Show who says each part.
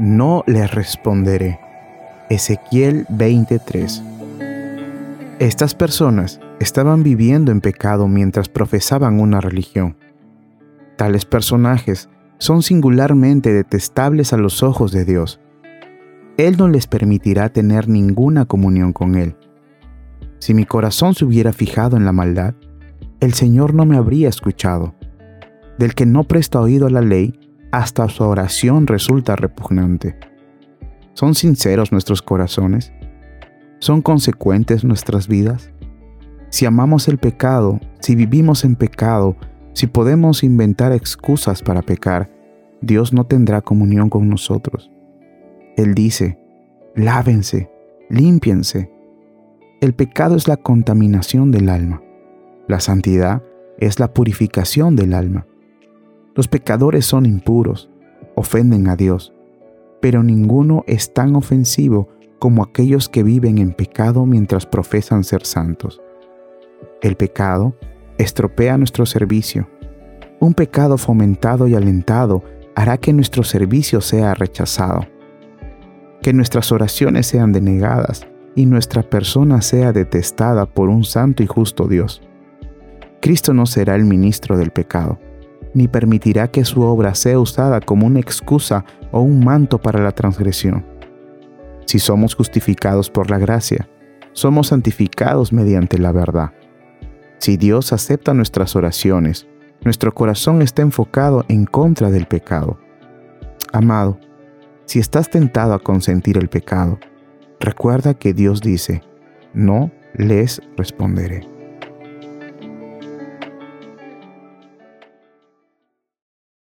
Speaker 1: no les responderé. Ezequiel 23. Estas personas estaban viviendo en pecado mientras profesaban una religión. Tales personajes son singularmente detestables a los ojos de Dios. Él no les permitirá tener ninguna comunión con Él. Si mi corazón se hubiera fijado en la maldad, el Señor no me habría escuchado. Del que no presta oído a la ley, hasta su oración resulta repugnante. ¿Son sinceros nuestros corazones? ¿Son consecuentes nuestras vidas? Si amamos el pecado, si vivimos en pecado, si podemos inventar excusas para pecar, Dios no tendrá comunión con nosotros. Él dice, lávense, límpiense. El pecado es la contaminación del alma. La santidad es la purificación del alma. Los pecadores son impuros, ofenden a Dios, pero ninguno es tan ofensivo como aquellos que viven en pecado mientras profesan ser santos. El pecado estropea nuestro servicio. Un pecado fomentado y alentado hará que nuestro servicio sea rechazado, que nuestras oraciones sean denegadas y nuestra persona sea detestada por un santo y justo Dios. Cristo no será el ministro del pecado, ni permitirá que su obra sea usada como una excusa o un manto para la transgresión. Si somos justificados por la gracia, somos santificados mediante la verdad. Si Dios acepta nuestras oraciones, nuestro corazón está enfocado en contra del pecado. Amado, si estás tentado a consentir el pecado, recuerda que Dios dice, no les responderé.